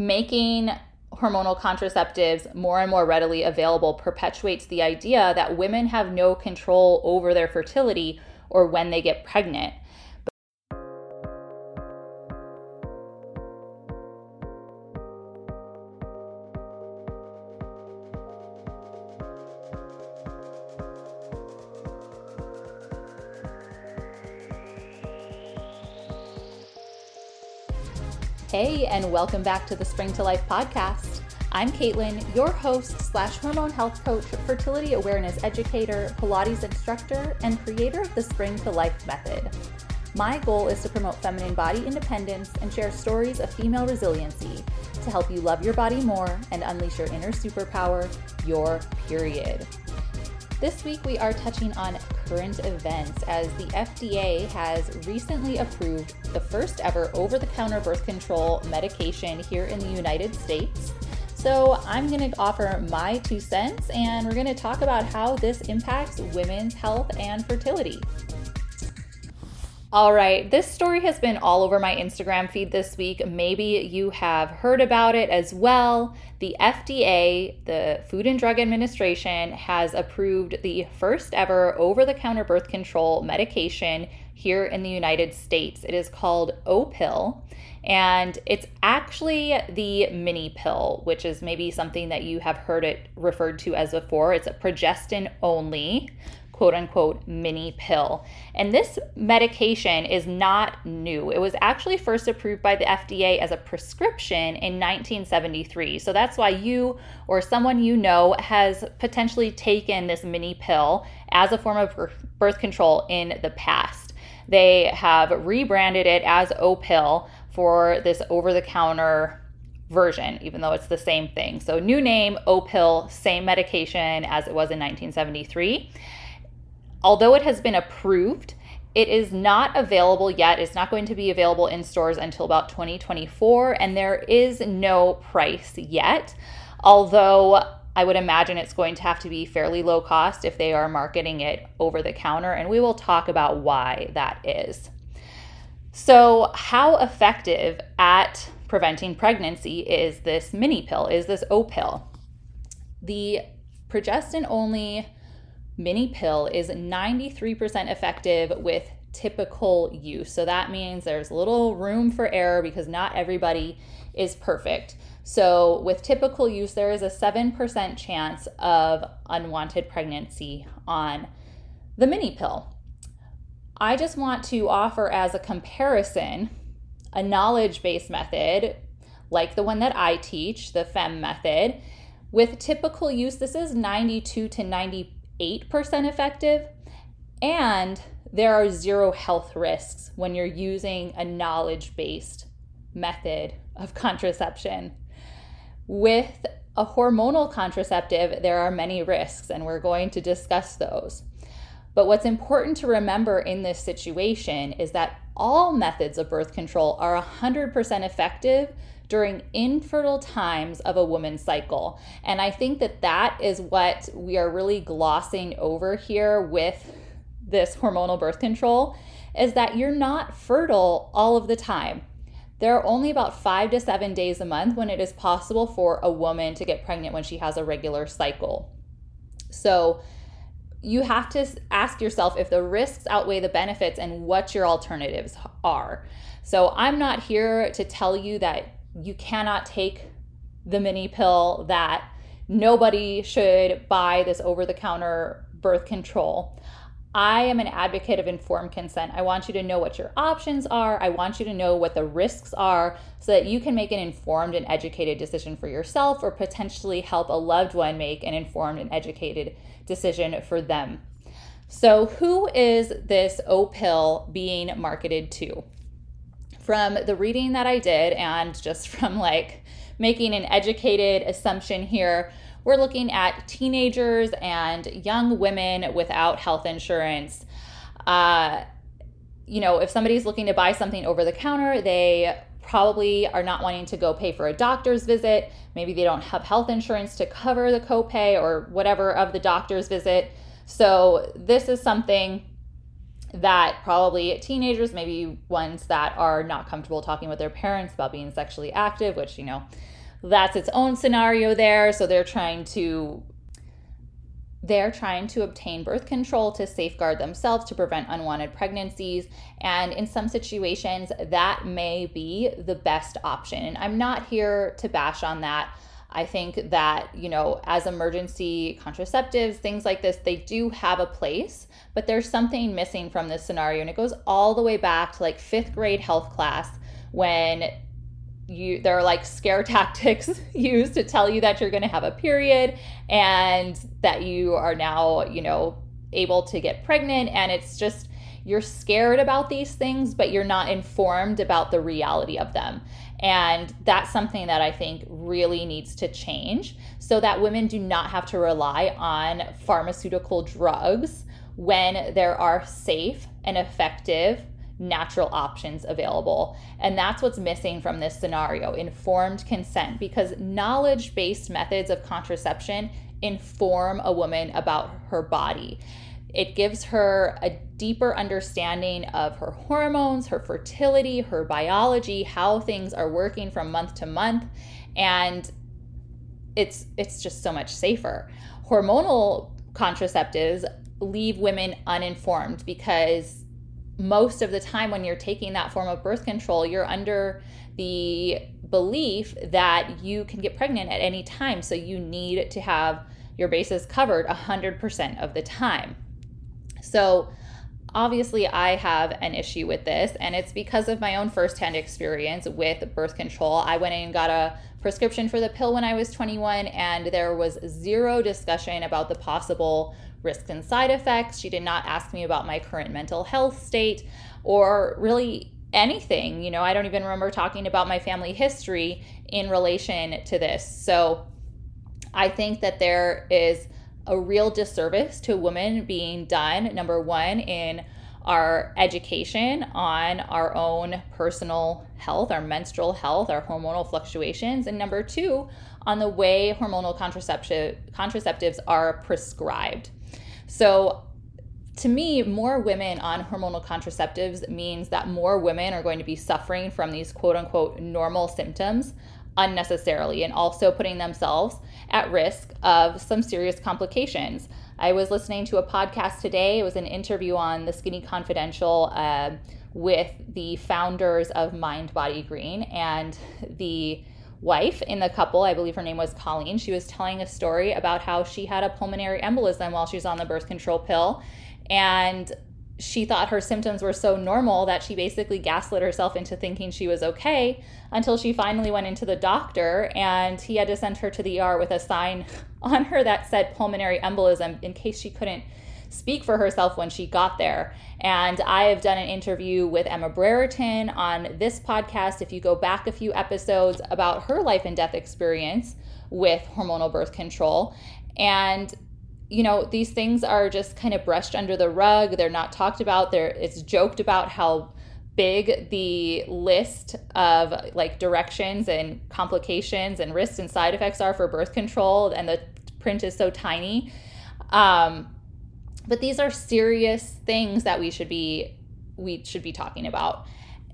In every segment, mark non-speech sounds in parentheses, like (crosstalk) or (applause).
making hormonal contraceptives more and more readily available perpetuates the idea that women have no control over their fertility or when they get pregnant. Welcome back to the Spring to Life podcast. I'm Caitlin, your host slash hormone health coach, fertility awareness educator, Pilates instructor, and creator of the Spring to Life method. My goal is to promote feminine body independence and share stories of female resiliency to help you love your body more and unleash your inner superpower, your period. This week, we are touching on current events as the FDA has recently approved the first ever over the counter birth control medication here in the United States. So, I'm going to offer my two cents and we're going to talk about how this impacts women's health and fertility. All right, this story has been all over my Instagram feed this week. Maybe you have heard about it as well. The FDA, the Food and Drug Administration, has approved the first ever over the counter birth control medication here in the United States. It is called Opill. And it's actually the mini pill, which is maybe something that you have heard it referred to as before. It's a progestin only quote unquote mini pill. And this medication is not new. It was actually first approved by the FDA as a prescription in 1973. So that's why you or someone you know has potentially taken this mini pill as a form of birth control in the past. They have rebranded it as Opill for this over the counter version, even though it's the same thing. So, new name, Opill, same medication as it was in 1973. Although it has been approved, it is not available yet. It's not going to be available in stores until about 2024, and there is no price yet. Although I would imagine it's going to have to be fairly low cost if they are marketing it over the counter, and we will talk about why that is. So, how effective at preventing pregnancy is this mini pill? Is this Opill? The progestin only mini pill is 93% effective with typical use. So that means there's little room for error because not everybody is perfect. So, with typical use, there is a 7% chance of unwanted pregnancy on the mini pill. I just want to offer as a comparison a knowledge based method like the one that I teach, the FEM method. With typical use, this is 92 to 90 8% effective. And there are zero health risks when you're using a knowledge based method of (laughs) contraception. With a hormonal contraceptive, there are many risks, and we're going to discuss those. But what's important to remember in this situation is that all methods of birth control are 100% effective during infertile times of a woman's cycle. And I think that that is what we are really glossing over here with this hormonal birth control is that you're not fertile all of the time. There are only about five to seven days a month when it is possible for a woman to get pregnant when she has a regular cycle. So, you have to ask yourself if the risks outweigh the benefits and what your alternatives are. So, I'm not here to tell you that you cannot take the mini pill that nobody should buy this over the counter birth control. I am an advocate of informed consent. I want you to know what your options are. I want you to know what the risks are so that you can make an informed and educated decision for yourself or potentially help a loved one make an informed and educated decision for them. So, who is this Opill being marketed to? From the reading that I did and just from like making an educated assumption here, we're looking at teenagers and young women without health insurance. Uh, you know, if somebody's looking to buy something over the counter, they probably are not wanting to go pay for a doctor's visit. Maybe they don't have health insurance to cover the copay or whatever of the doctor's visit. So, this is something that probably teenagers, maybe ones that are not comfortable talking with their parents about being sexually active, which, you know, that's its own scenario there. So they're trying to they're trying to obtain birth control to safeguard themselves to prevent unwanted pregnancies. And in some situations, that may be the best option. And I'm not here to bash on that. I think that, you know, as emergency contraceptives, things like this, they do have a place, but there's something missing from this scenario. And it goes all the way back to like fifth grade health class when you there are like scare (laughs) tactics (laughs) used to tell you that you're going to have a period and that you are now, you know, able to get pregnant and it's just you're scared about these things but you're not informed about the reality of them. And that's something that I think really needs to change so that women do not have to rely on pharmaceutical drugs when there are safe and effective natural options available. And that's what's missing from this scenario informed consent, because knowledge based methods of contraception inform a woman about her body. It gives her a deeper understanding of her hormones, her fertility, her biology, how things are working from month to month, and it's it's just so much safer. Hormonal contraceptives leave women uninformed because most of the time when you're taking that form of birth control, you're under the belief that you can get pregnant at any time. So you need to have your bases covered 100% of the time. So obviously, I have an issue with this, and it's because of my own firsthand experience with birth control. I went in and got a prescription for the pill when I was 21, and there was zero discussion about the possible risks and side effects. She did not ask me about my current mental health state or really anything. You know, I don't even remember talking about my family history in relation to this. So I think that there is a real disservice to women being done, number one, in our education on our own personal health, our menstrual health, our hormonal fluctuations, and number two, on the way hormonal contraceptive contraceptives are prescribed. So, to me, more women on hormonal contraceptives means that more women are going to be suffering from these quote unquote normal symptoms unnecessarily and also putting themselves at risk of some serious complications. I was listening to a podcast today, it was an interview on the Skinny Confidential. Uh, with the founders of Mind Body Green and the wife in the couple, I believe her name was Colleen, she was telling a story about how she had a pulmonary embolism while she was on the birth control pill. And she thought her symptoms were so normal that she basically gaslit herself into thinking she was okay until she finally went into the doctor and he had to send her to the ER with a sign (laughs) on her that said pulmonary embolism in case she couldn't speak for herself when she got there. And I have done an interview with Emma Brereton on this podcast. If you go back a few episodes about her life and death experience with hormonal birth control. And you know these things are just kind of brushed under the rug. They're not talked about. There it's joked about how big the list of like directions and complications and risks and side effects are for birth control and the print is so tiny. Um, but these are serious things that we should be we should be talking about.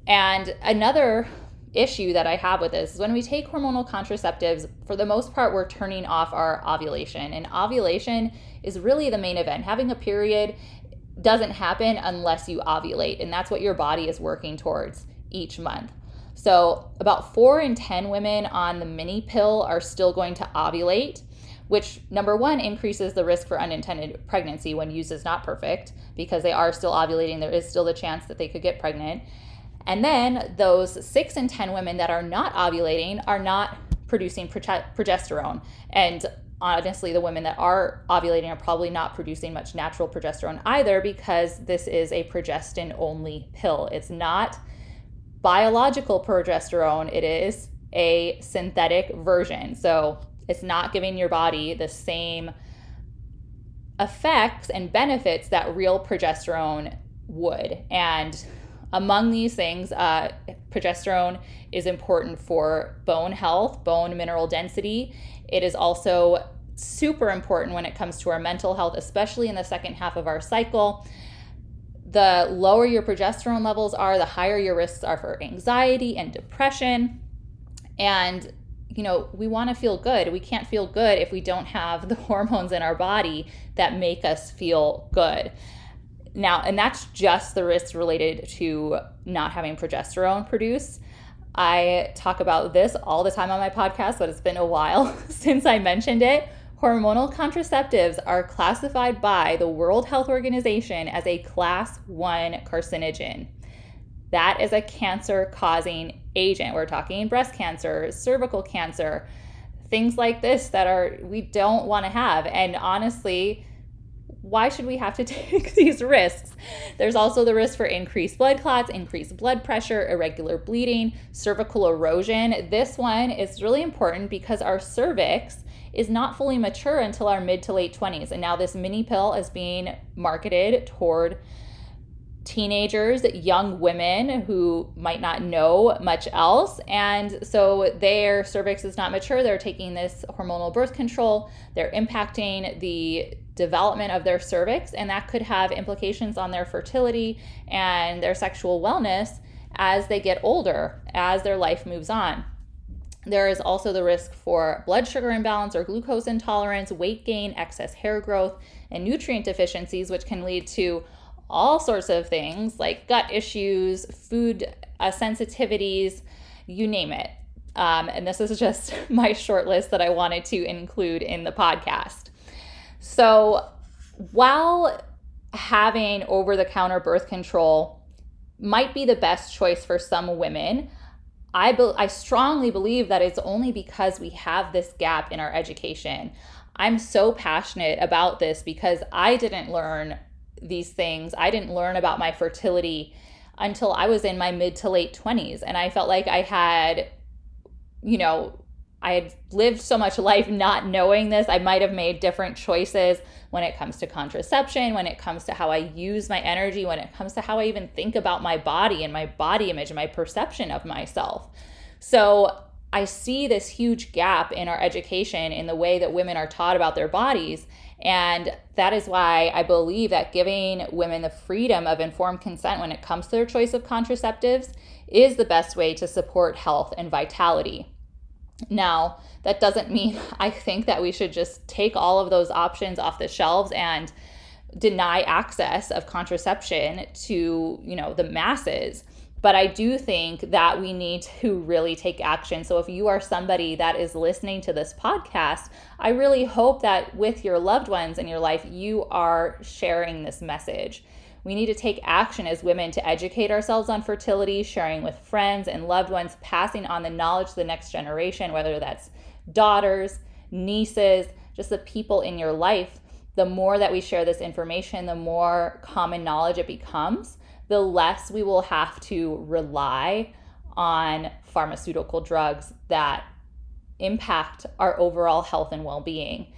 And another issue that I have with this is when we take hormonal contraceptives, for the most part, we're turning off our ovulation. And ovulation is really the main event. Having a period doesn't happen unless you ovulate, and that's what your body is working towards each month. So, about four in 10 women on the mini pill are still going to ovulate which number one increases the risk for unintended pregnancy when used is not perfect because they are still ovulating. There is still the chance that they could get pregnant. And then those six in 10 women that are not ovulating are not producing progesterone. And honestly, the women that are ovulating are probably not producing much natural progesterone either because this is a progestin only pill. It's not biological progesterone, it is a synthetic version. So it's not giving your body the same effects and benefits that real progesterone would. And among these things, uh, progesterone is important for bone health, bone mineral density. It is also super important when it comes to our mental health, especially in the second half of our cycle. the lower your progesterone levels are, the higher your risks are for anxiety and depression. And, you know, we want to feel good. We can't feel good if we don't have (laughs) the hormones in our body that make us feel good. Now, and that's just the risks related to not having progesterone produced. I talk about this all the time on my podcast, but it's been a while (laughs) since I mentioned it. Hormonal contraceptives are classified by the World Health Organization as a class 1 carcinogen. That is a cancer causing agent. We're talking breast cancer, cervical cancer, things like this that are we don't want to have. And honestly, why should we have to (laughs) take these risks? There's also the risk for increased blood clots, increased blood pressure, irregular bleeding, cervical erosion. This one is really important because our cervix is not fully mature until our mid to late 20s. And now this mini pill is being marketed toward teenagers, young women who might not know much else. And so their cervix is not mature. They're taking this hormonal birth control. They're impacting the development of their cervix, and that could have implications on their fertility and their sexual wellness as they get older, as their life moves on. There is also the risk for blood sugar imbalance or glucose intolerance, weight gain, excess hair growth, and nutrient deficiencies, which can lead to all sorts of things like gut issues, food uh, sensitivities, you name it. Um, and this is just (laughs) my short list that I wanted to include in the podcast. So while having over the counter birth control might be the best choice for some women, I, be- I strongly believe that it's only because we have this gap in our education. I'm so passionate about this because I didn't learn these things. I didn't learn about my fertility until I was in my mid to late 20s. And I felt like I had, you know, I had lived so much life not knowing this. I might have made different choices when it comes to contraception, when it comes to how I use my energy, when it comes to how I even think about my body and my body image and my perception of myself. So I see this huge gap in our education in the way that women are taught about their bodies. And that is why I believe that giving women the freedom of informed consent when it comes to their choice of contraceptives is the best way to support health and vitality. Now, that doesn't mean (laughs) I think that we should just take all of those options off the shelves and deny access of contraception to, you know, the masses. But I do think that we need to really take action. So if you are somebody that is listening to this podcast, I really hope that with your loved ones in your life, you are sharing this message. We need to take action as women to educate ourselves on fertility, sharing with friends and loved ones, passing on the knowledge to the next generation, whether that's daughters, nieces, just the people in your life. The more that we share this information, the more common knowledge it becomes, the less we will have to rely on pharmaceutical drugs that impact our overall health and well being.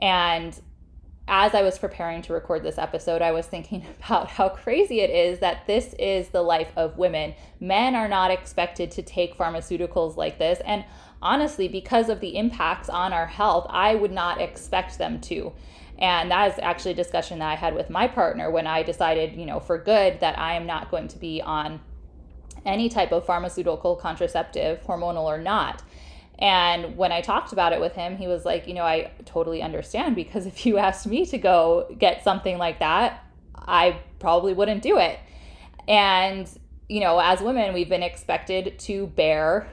And as I was preparing to record this episode, I was thinking (laughs) about how crazy it is that this is the life of women. Men are not expected to take pharmaceuticals like this. And honestly, because of the impacts on our health, I would not expect them to. And that is actually a discussion that I had with my partner when I decided, you know, for good that I am not going to be on any type of pharmaceutical contraceptive, hormonal or not. And when I talked about it with him, he was like, you know, I totally understand because if you asked me to go get something like that, I probably wouldn't do it. And, you know, as women, we've been expected to bear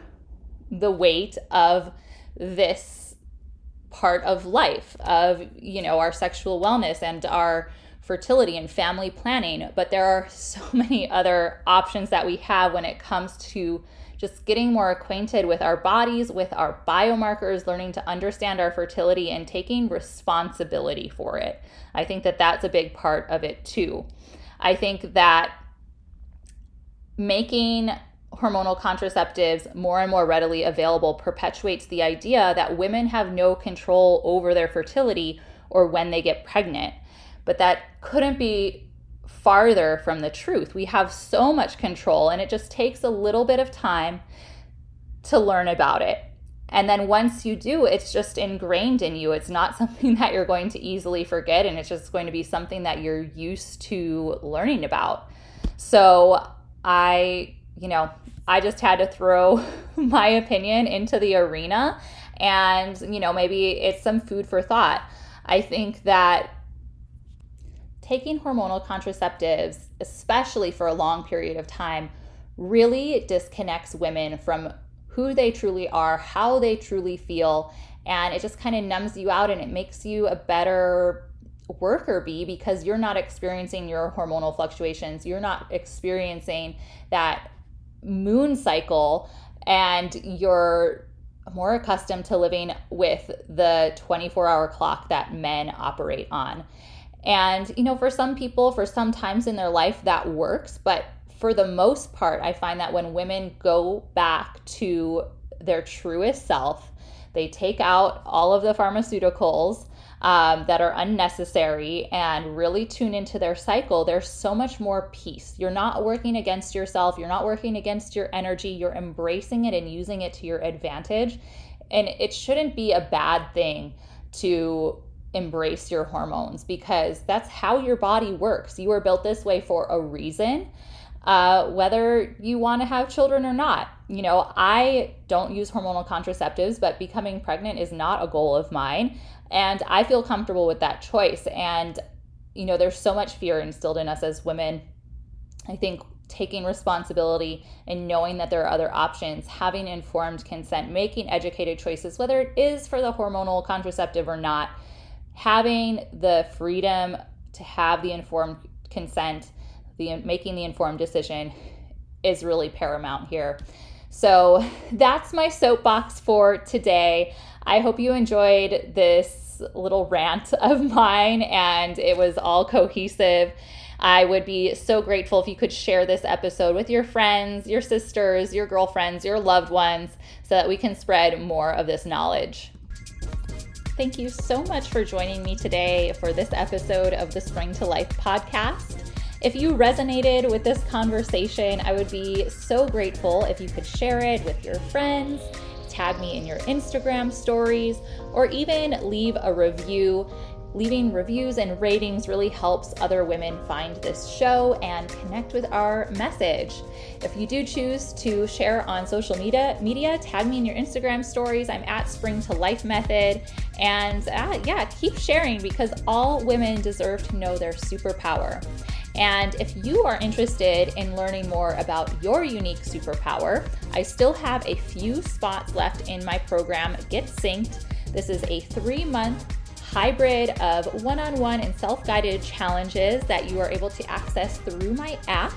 the weight of this part of life, of, you know, our sexual wellness and our fertility and family planning. But there are so (laughs) many other options that we have when it comes to just getting more acquainted with our bodies, with our biomarkers, learning to understand our fertility, and taking responsibility for it. I think that that's a big part of it too. I think that making hormonal contraceptives more and more readily available perpetuates the idea that women have no control over their fertility or when they get pregnant. But that couldn't be farther from the truth. We have so much control, and it just takes a little bit of time to learn about it. And then once you do, it's just ingrained in you. It's not (laughs) something that you're going to easily forget, and it's just going to be something that you're used to learning about. So I, you know, I just had to throw (laughs) my opinion into the arena, and, you know, maybe it's some food for thought. I think that taking hormonal contraceptives, especially for a long period of time, really disconnects women from who they truly are, how they truly feel, and it just kind of numbs you out and it makes you a better worker bee because you're not experiencing your hormonal fluctuations. You're not experiencing that moon cycle and you're more accustomed to living with the 24 hour clock that men operate on. And, you know, for some people, for some times in their life, that works. But for the most part, I find that when women go back to their truest self, they take out all of the pharmaceuticals um, that are unnecessary and really tune into their cycle, there's so much more peace. You're not working against yourself, you're not working against your energy, you're embracing it and using it to your advantage. And it shouldn't be a bad thing to embrace your hormones because that's how your body works. You are built this way for a reason uh, whether you want to have children or not. You know, I don't use hormonal contraceptives, but becoming pregnant is not a goal of mine. And I feel comfortable with that choice. And, you know, there's so much fear instilled in us as women. I think taking responsibility and knowing that there are other options, having informed consent, making educated choices, whether it is for the hormonal contraceptive or not, having the freedom to have the informed consent the making the informed decision is really paramount here. So (laughs) that's my soapbox for today. I hope you enjoyed this little rant (laughs) of mine and it was all cohesive. I would be so grateful if you could share this episode with your friends, your sisters, your girlfriends, your loved ones, so that we can spread more of this knowledge. Thank you so much for joining me today for this episode of the Spring to Life podcast. If you resonated with this conversation, I would be so grateful if you could share it with your friends, tag me in your Instagram stories, or even leave a review. Leaving reviews and ratings really helps other women find this show and connect with our message. If you do choose to share on social media, media, tag me in your Instagram stories. I'm at Spring to Life Method, and uh, yeah, keep sharing because all women deserve to know their superpower. And if you are interested in learning more about your unique superpower, I still have a few spots left in my program, Get Synced. This is a three month hybrid of one on one and self guided challenges that you are able to access through my app.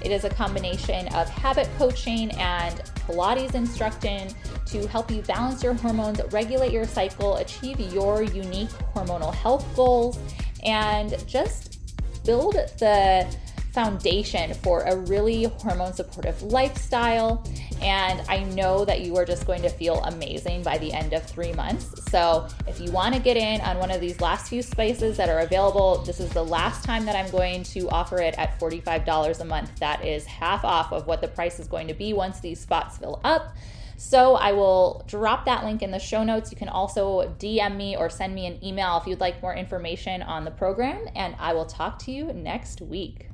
It is a combination of habit coaching and Pilates instruction to help you balance your hormones, regulate your cycle, achieve your unique hormonal health goals, and just build the foundation for a really hormone supportive lifestyle. And I know that you are just going to feel amazing by the end of three months. So, if you want to get in on one of these last few spaces that are available, this is the last time that I'm going to offer it at $45 a month. That is half off of what the price is going to be once these spots fill up. So I will drop that link in the show notes. You can also DM me or send me an email if you'd like more information on the program, and I will talk to you next week.